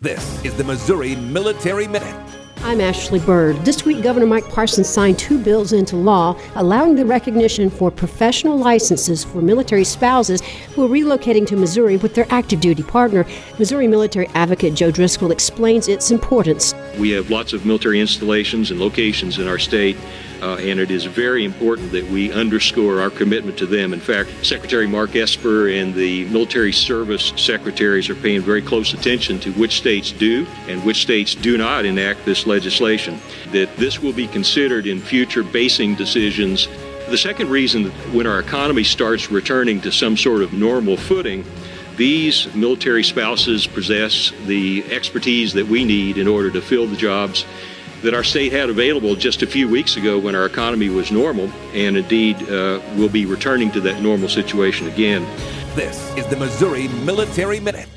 This is the Missouri Military Minute. I'm Ashley Bird. This week, Governor Mike Parsons signed two bills into law allowing the recognition for professional licenses for military spouses who are relocating to Missouri with their active duty partner. Missouri military advocate Joe Driskill explains its importance. We have lots of military installations and locations in our state uh, and it is very important that we underscore our commitment to them. In fact, Secretary Mark Esper and the military service secretaries are paying very close attention to which states do and which states do not enact this legislation. That this will be considered in future basing decisions. The second reason that when our economy starts returning to some sort of normal footing, these military spouses possess the expertise that we need in order to fill the jobs that our state had available just a few weeks ago when our economy was normal, and indeed uh, we'll be returning to that normal situation again. This is the Missouri Military Minute.